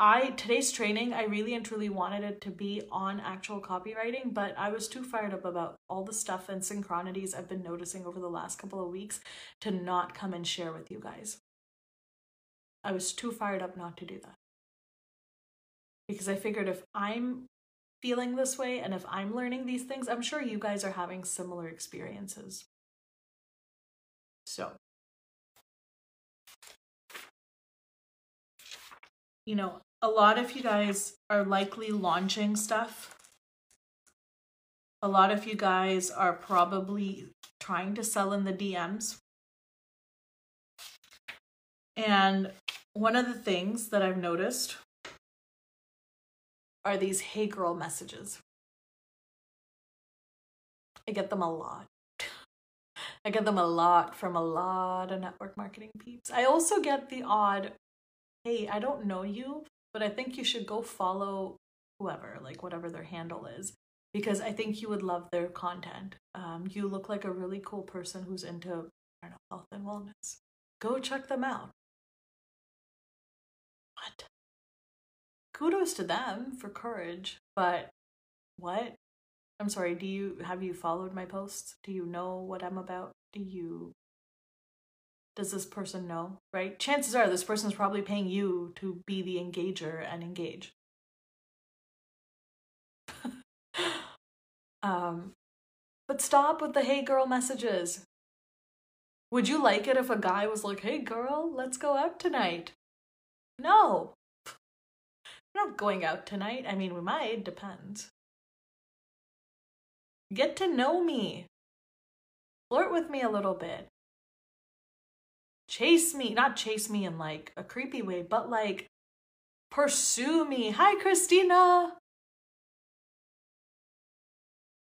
I today's training, I really and truly wanted it to be on actual copywriting, but I was too fired up about all the stuff and synchronities I've been noticing over the last couple of weeks to not come and share with you guys. I was too fired up not to do that because I figured if I'm feeling this way and if I'm learning these things, I'm sure you guys are having similar experiences. So, you know, a lot of you guys are likely launching stuff. A lot of you guys are probably trying to sell in the DMs. And one of the things that I've noticed are these hey girl messages. I get them a lot. I get them a lot from a lot of network marketing peeps. I also get the odd, hey, I don't know you, but I think you should go follow whoever, like whatever their handle is, because I think you would love their content. Um, you look like a really cool person who's into, know, health and wellness. Go check them out. Kudos to them for courage, but what? I'm sorry, do you have you followed my posts? Do you know what I'm about? Do you does this person know, right? Chances are this person is probably paying you to be the engager and engage. Um, but stop with the hey girl messages. Would you like it if a guy was like, hey girl, let's go out tonight? No. We're not going out tonight. I mean, we might, depends. Get to know me. Flirt with me a little bit. Chase me, not chase me in like a creepy way, but like pursue me. Hi, Christina.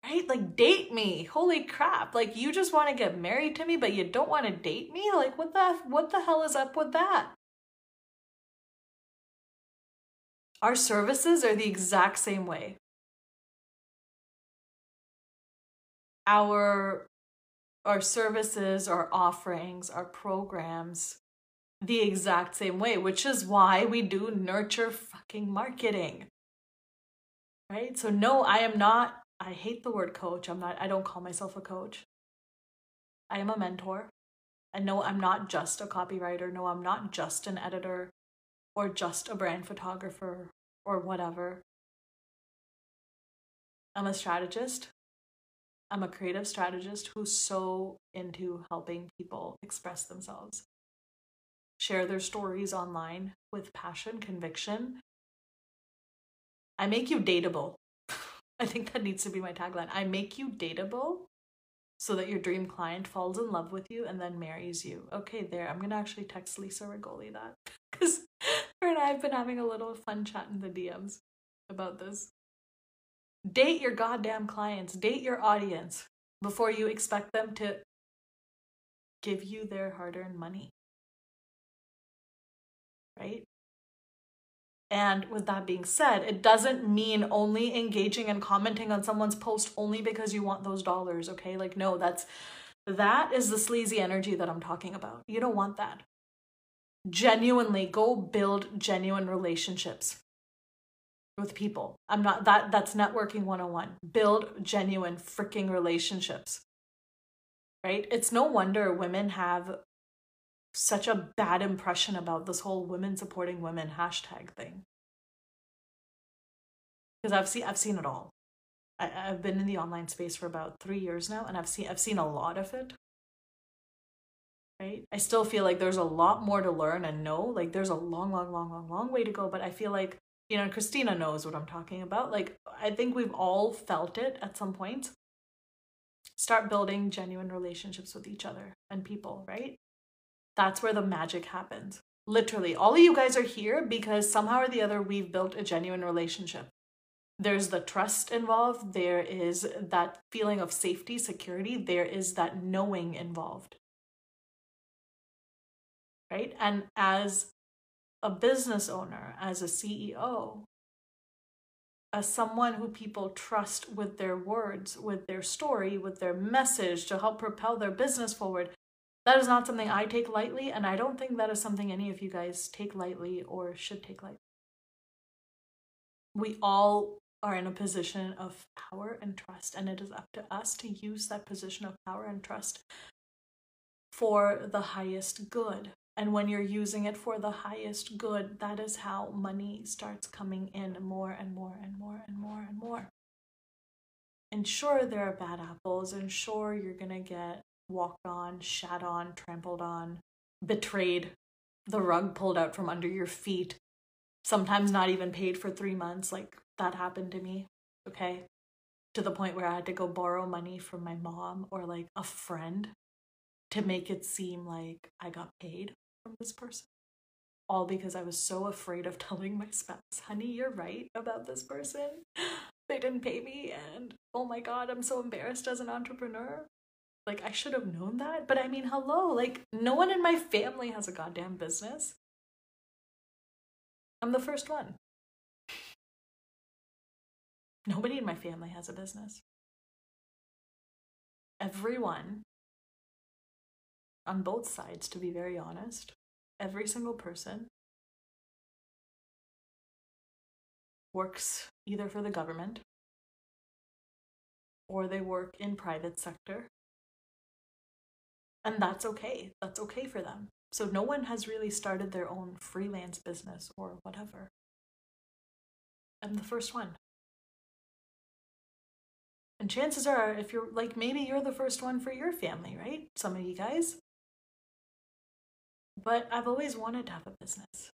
Right? Like, date me. Holy crap. Like, you just want to get married to me, but you don't want to date me? Like, what the, what the hell is up with that? Our services are the exact same way. Our our services, our offerings, our programs the exact same way, which is why we do nurture fucking marketing. Right? So no, I am not I hate the word coach. I'm not I don't call myself a coach. I am a mentor. And no, I'm not just a copywriter. No, I'm not just an editor or just a brand photographer or whatever. I'm a strategist. I'm a creative strategist who's so into helping people express themselves, share their stories online with passion, conviction. I make you dateable. I think that needs to be my tagline. I make you dateable so that your dream client falls in love with you and then marries you. Okay, there. I'm gonna actually text Lisa Rigoli that because her and I have been having a little fun chat in the DMs about this. Date your goddamn clients, date your audience before you expect them to give you their hard earned money. Right? And with that being said, it doesn't mean only engaging and commenting on someone's post only because you want those dollars, okay? Like, no, that's that is the sleazy energy that I'm talking about. You don't want that. Genuinely go build genuine relationships with people. I'm not that that's networking 101. Build genuine freaking relationships. Right? It's no wonder women have such a bad impression about this whole women supporting women hashtag thing. Because I've seen I've seen it all. I, I've been in the online space for about three years now, and I've seen I've seen a lot of it. Right? I still feel like there's a lot more to learn and know. Like there's a long, long, long, long, long way to go. But I feel like you know Christina knows what I'm talking about. Like I think we've all felt it at some point. Start building genuine relationships with each other and people, right? That's where the magic happens. Literally, all of you guys are here because somehow or the other we've built a genuine relationship. There's the trust involved, there is that feeling of safety, security, there is that knowing involved. Right? And as a business owner, as a CEO, as someone who people trust with their words, with their story, with their message to help propel their business forward, that is not something I take lightly, and I don't think that is something any of you guys take lightly or should take lightly. We all are in a position of power and trust, and it is up to us to use that position of power and trust for the highest good. And when you're using it for the highest good, that is how money starts coming in more and more and more and more and more. And sure, there are bad apples, and sure, you're gonna get walked on, shat on, trampled on, betrayed, the rug pulled out from under your feet, sometimes not even paid for three months. Like that happened to me, okay? To the point where I had to go borrow money from my mom or like a friend to make it seem like I got paid from this person. All because I was so afraid of telling my spouse, honey, you're right about this person. They didn't pay me, and oh my god, I'm so embarrassed as an entrepreneur. Like, I should have known that. But I mean, hello, like, no one in my family has a goddamn business. I'm the first one. Nobody in my family has a business. Everyone, on both sides, to be very honest, every single person works either for the government or they work in private sector and that's okay. That's okay for them. So no one has really started their own freelance business or whatever. I'm the first one. And chances are, if you're like, maybe you're the first one for your family, right? Some of you guys. But I've always wanted to have a business.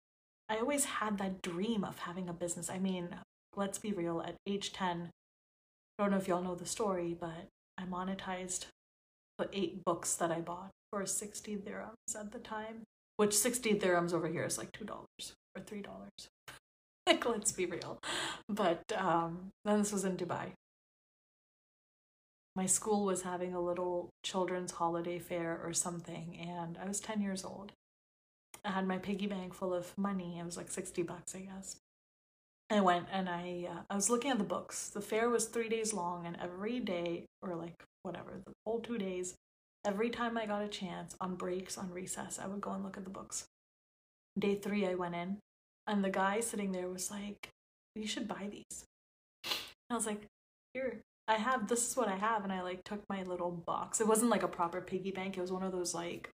I always had that dream of having a business. I mean, let's be real, at age 10, I don't know if y'all know the story, but I monetized eight books that I bought for 60 dirhams at the time, which 60 dirhams over here is like $2 or $3. like, let's be real. But um, then this was in Dubai. My school was having a little children's holiday fair or something, and I was 10 years old. I had my piggy bank full of money. It was like 60 bucks, I guess. I went and I uh, I was looking at the books. The fair was three days long, and every day, or like whatever, the whole two days, every time I got a chance on breaks, on recess, I would go and look at the books. Day three, I went in, and the guy sitting there was like, "You should buy these." And I was like, "Here, I have. This is what I have." And I like took my little box. It wasn't like a proper piggy bank. It was one of those like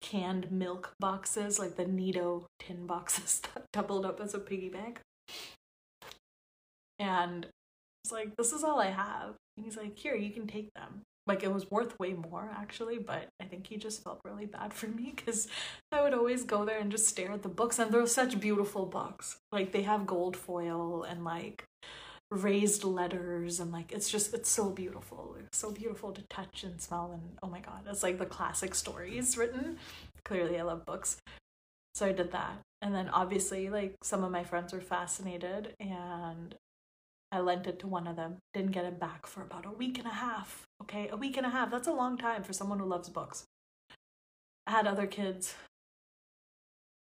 canned milk boxes, like the Nido tin boxes that doubled up as a piggy bank. And it's like, this is all I have. And he's like, here, you can take them. Like it was worth way more actually, but I think he just felt really bad for me because I would always go there and just stare at the books, and they're such beautiful books. Like they have gold foil and like raised letters and like it's just it's so beautiful it's so beautiful to touch and smell and oh my god it's like the classic stories written clearly i love books so i did that and then obviously like some of my friends were fascinated and i lent it to one of them. Didn't get it back for about a week and a half okay? A week and a half. That's a long time for someone who loves books. I had other kids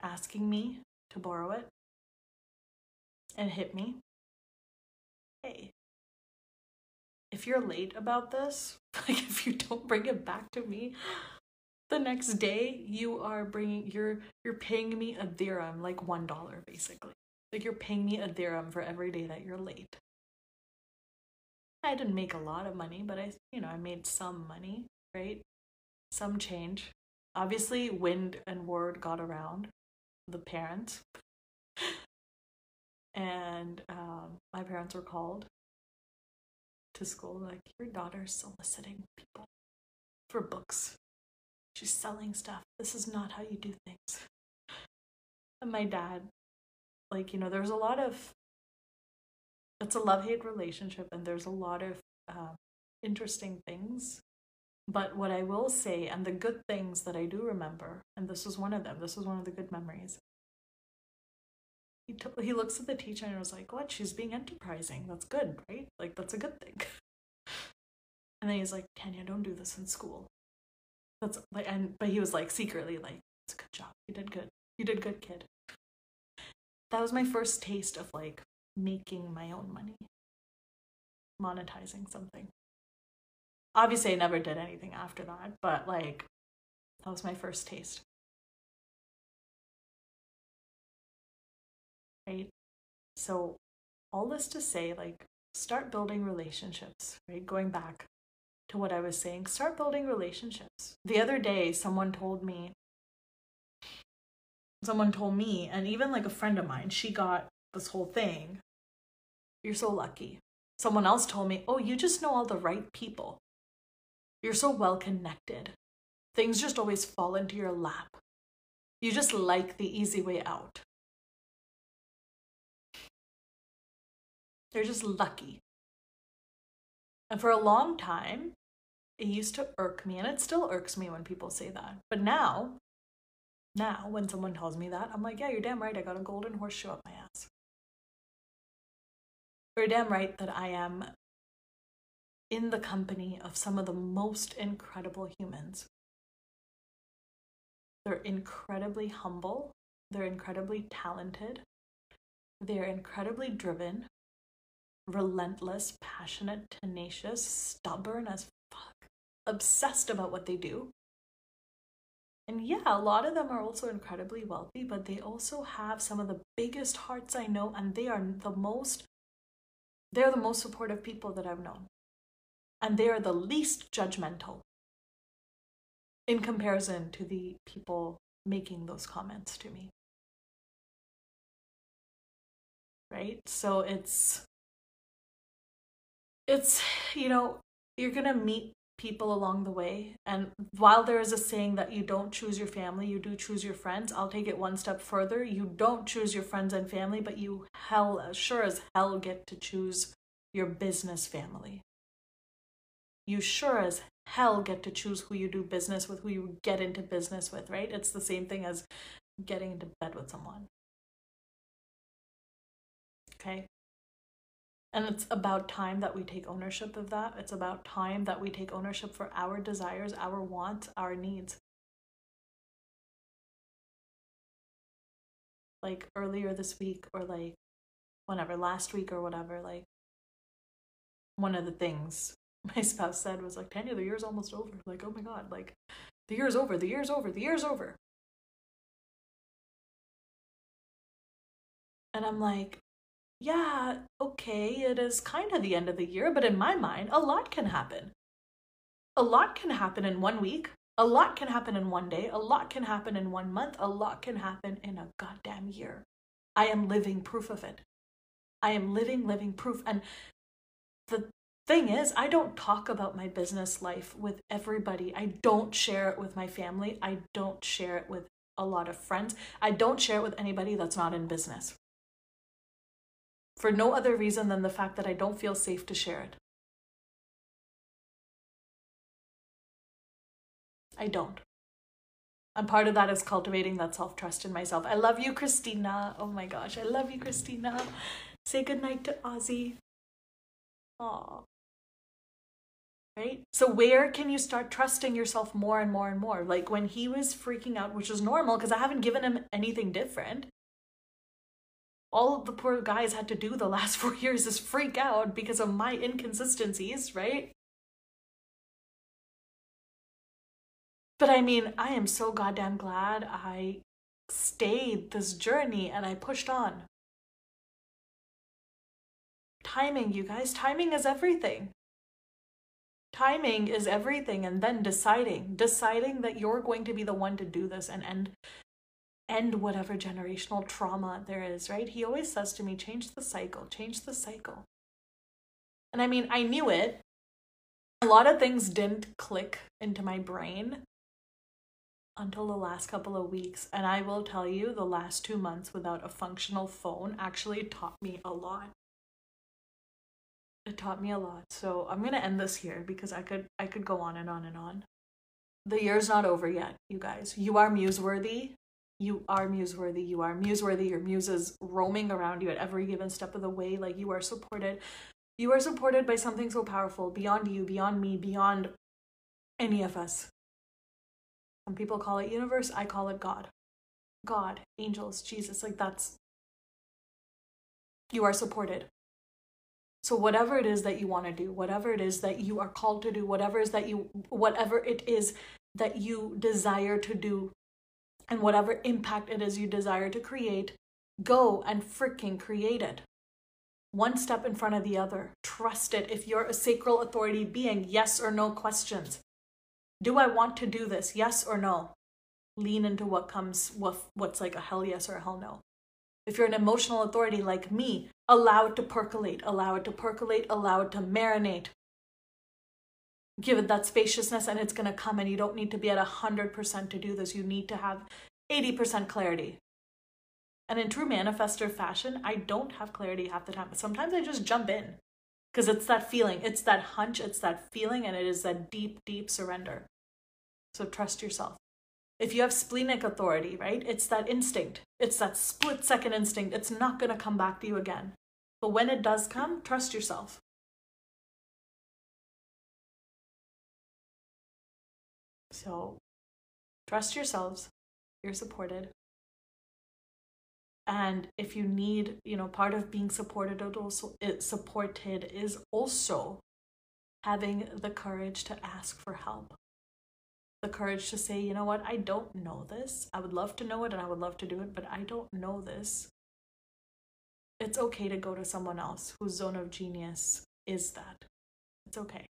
asking me to borrow it and hit me. Hey, if you're late about this, like if you don't bring it back to me, the next day you are bringing you're you're paying me a dirham, like one dollar basically. Like you're paying me a dirham for every day that you're late. I didn't make a lot of money, but I you know I made some money, right? Some change. Obviously, wind and word got around the parents and um, my parents were called to school like your daughter's soliciting people for books she's selling stuff this is not how you do things and my dad like you know there's a lot of it's a love-hate relationship and there's a lot of uh, interesting things but what i will say and the good things that i do remember and this was one of them this was one of the good memories he, t- he looks at the teacher and was like, What? She's being enterprising. That's good, right? Like, that's a good thing. And then he's like, Tanya, don't do this in school. That's like, and but he was like secretly like, It's a good job. You did good. You did good, kid. That was my first taste of like making my own money, monetizing something. Obviously, I never did anything after that, but like, that was my first taste. right? So, all this to say, like, start building relationships, right? Going back to what I was saying, start building relationships. The other day, someone told me, someone told me, and even like a friend of mine, she got this whole thing. You're so lucky. Someone else told me, oh, you just know all the right people. You're so well connected. Things just always fall into your lap. You just like the easy way out. They're just lucky. And for a long time, it used to irk me, and it still irks me when people say that. But now, now, when someone tells me that, I'm like, yeah, you're damn right. I got a golden horseshoe up my ass. You're damn right that I am in the company of some of the most incredible humans. They're incredibly humble, they're incredibly talented, they're incredibly driven, relentless, passionate, tenacious, stubborn as fuck, obsessed about what they do. And yeah, a lot of them are also incredibly wealthy, but they also have some of the biggest hearts I know, and they are the most they're the most supportive people that I've known. And they are the least judgmental in comparison to the people making those comments to me. Right? So it's it's, you know, you're going to meet people along the way. And while there is a saying that you don't choose your family, you do choose your friends, I'll take it one step further. You don't choose your friends and family, but you hell sure as hell get to choose your business family. You sure as hell get to choose who you do business with, who you get into business with, right? It's the same thing as getting into bed with someone. Okay? And it's about time that we take ownership of that. It's about time that we take ownership for our desires, our wants, our needs. Like earlier this week, or like whenever, last week or whatever, like one of the things my spouse said was like, Tanya, the year's almost over. Like, oh my God, like the year's over, the year's over, the year's over. And I'm like, yeah, okay, it is kind of the end of the year, but in my mind, a lot can happen. A lot can happen in one week. A lot can happen in one day. A lot can happen in one month. A lot can happen in a goddamn year. I am living proof of it. I am living, living proof. And the thing is, I don't talk about my business life with everybody. I don't share it with my family. I don't share it with a lot of friends. I don't share it with anybody that's not in business for no other reason than the fact that I don't feel safe to share it. I don't. And part of that is cultivating that self trust in myself. I love you, Christina. Oh my gosh, I love you, Christina. Say goodnight to Ozzy. Aw. Right? So, where can you start trusting yourself more and more and more? Like when he was freaking out, which is normal because I haven't given him anything different all the poor guys had to do the last four years is freak out because of my inconsistencies, right? But I mean, I am so goddamn glad I stayed this journey and I pushed on. Timing, you guys, timing is everything. Timing is everything, and then deciding, deciding that you're going to be the one to do this and end end whatever generational trauma there is, right? He always says to me, change the cycle, change the cycle. And I mean, I knew it. A lot of things didn't click into my brain until the last couple of weeks. And I will tell you, the last two months without a functional phone actually taught me a lot. It taught me a lot. So I'm gonna end this here because I could I could go on and on and on. The year's not over yet, you guys. You are muse worthy you are museworthy you are museworthy your muse is roaming around you at every given step of the way like you are supported you are supported by something so powerful beyond you beyond me beyond any of us. Some people call it universe i call it god. God angels jesus like that's you are supported. So whatever it is that you want to do whatever it is that you are called to do whatever is that you whatever it is that you desire to do and whatever impact it is you desire to create, go and freaking create it. One step in front of the other. Trust it. If you're a sacral authority being, yes or no questions. Do I want to do this? Yes or no? Lean into what comes, what's like a hell yes or a hell no. If you're an emotional authority like me, allow it to percolate, allow it to percolate, allow it to marinate give it that spaciousness and it's going to come and you don't need to be at 100% to do this you need to have 80% clarity. And in true manifester fashion i don't have clarity half the time but sometimes i just jump in. Because it's that feeling it's that hunch it's that feeling and it is that deep deep surrender. So trust yourself. If you have splenic authority right it's that instinct. It's that split second instinct. It's not going to come back to you again. But when it does come trust yourself So trust yourselves. You're supported. And if you need, you know, part of being supported also supported is also having the courage to ask for help. The courage to say, you know what, I don't know this. I would love to know it and I would love to do it, but I don't know this. It's okay to go to someone else whose zone of genius is that. It's okay.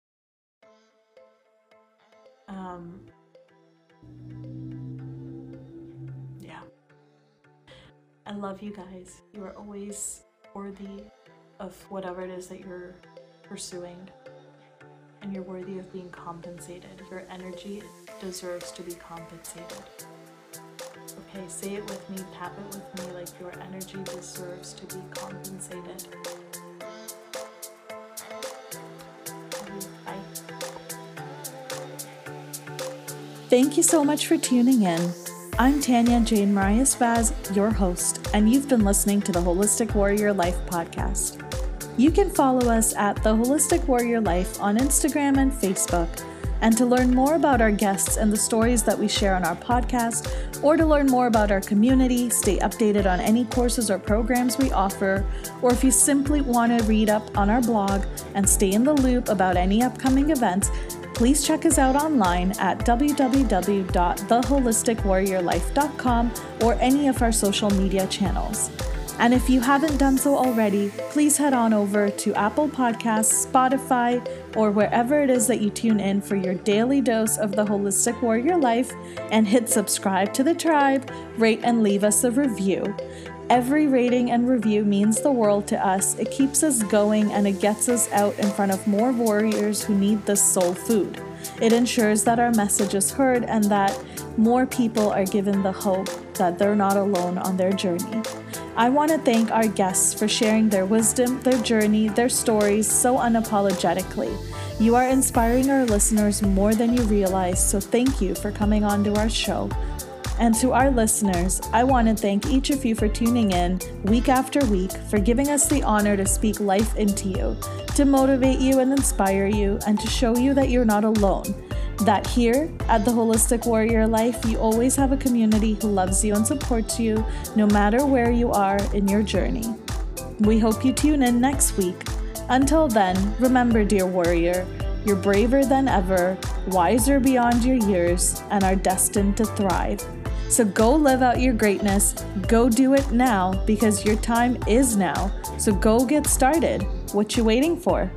Um, yeah. I love you guys. You are always worthy of whatever it is that you're pursuing and you're worthy of being compensated. Your energy deserves to be compensated. Okay, say it with me, tap it with me like your energy deserves to be compensated. Thank you so much for tuning in. I'm Tania Jane Moraes-Vaz, your host, and you've been listening to the Holistic Warrior Life podcast. You can follow us at The Holistic Warrior Life on Instagram and Facebook. And to learn more about our guests and the stories that we share on our podcast, or to learn more about our community, stay updated on any courses or programs we offer, or if you simply want to read up on our blog and stay in the loop about any upcoming events, please check us out online at www.theholisticwarriorlife.com or any of our social media channels. And if you haven't done so already, please head on over to Apple Podcasts, Spotify, or wherever it is that you tune in for your daily dose of the Holistic Warrior Life and hit subscribe to the tribe, rate, and leave us a review. Every rating and review means the world to us. It keeps us going and it gets us out in front of more warriors who need this soul food. It ensures that our message is heard and that more people are given the hope that they're not alone on their journey. I want to thank our guests for sharing their wisdom, their journey, their stories so unapologetically. You are inspiring our listeners more than you realize, so thank you for coming on to our show. And to our listeners, I want to thank each of you for tuning in week after week, for giving us the honor to speak life into you, to motivate you and inspire you, and to show you that you're not alone that here at the Holistic Warrior Life, you always have a community who loves you and supports you no matter where you are in your journey. We hope you tune in next week. Until then, remember, dear warrior, you're braver than ever, wiser beyond your years, and are destined to thrive. So go live out your greatness. Go do it now because your time is now. So go get started. What you waiting for?